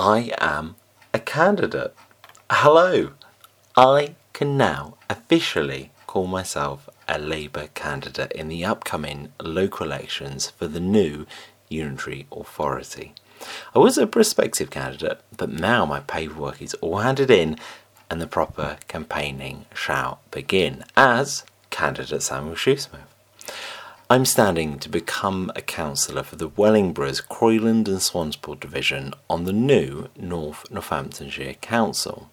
I am a candidate. Hello, I can now officially call myself a Labour candidate in the upcoming local elections for the new unitary authority. I was a prospective candidate, but now my paperwork is all handed in and the proper campaigning shall begin as candidate Samuel Shoesmith. I'm standing to become a councillor for the Wellingborough's Croyland and Swanspool division on the new North Northamptonshire Council.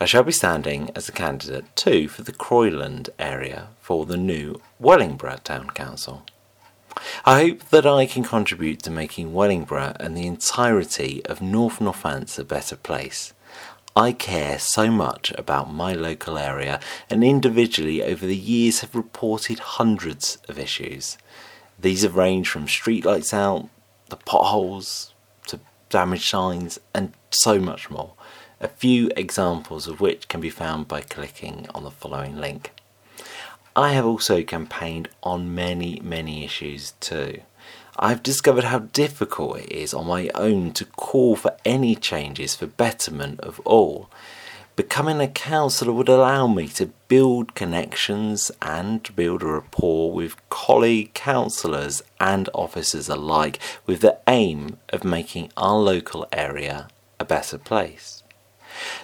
I shall be standing as a candidate too for the Croyland area for the new Wellingborough Town Council. I hope that I can contribute to making Wellingborough and the entirety of North Northants a better place. I care so much about my local area and individually over the years have reported hundreds of issues. These have ranged from streetlights out, the potholes, to damaged signs, and so much more. A few examples of which can be found by clicking on the following link. I have also campaigned on many, many issues too. I've discovered how difficult it is on my own to call for any changes for betterment of all. Becoming a councillor would allow me to build connections and build a rapport with colleague councillors and officers alike with the aim of making our local area a better place.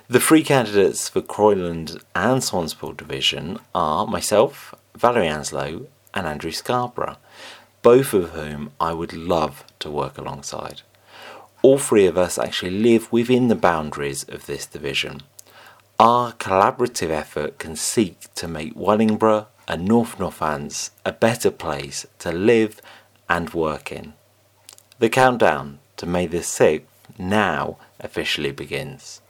The three candidates for Croyland and Swanspool Division are myself, Valerie Anslow, and Andrew Scarborough both of whom I would love to work alongside. All three of us actually live within the boundaries of this division. Our collaborative effort can seek to make Wellingborough and North Northants a better place to live and work in. The countdown to May the 6th now officially begins.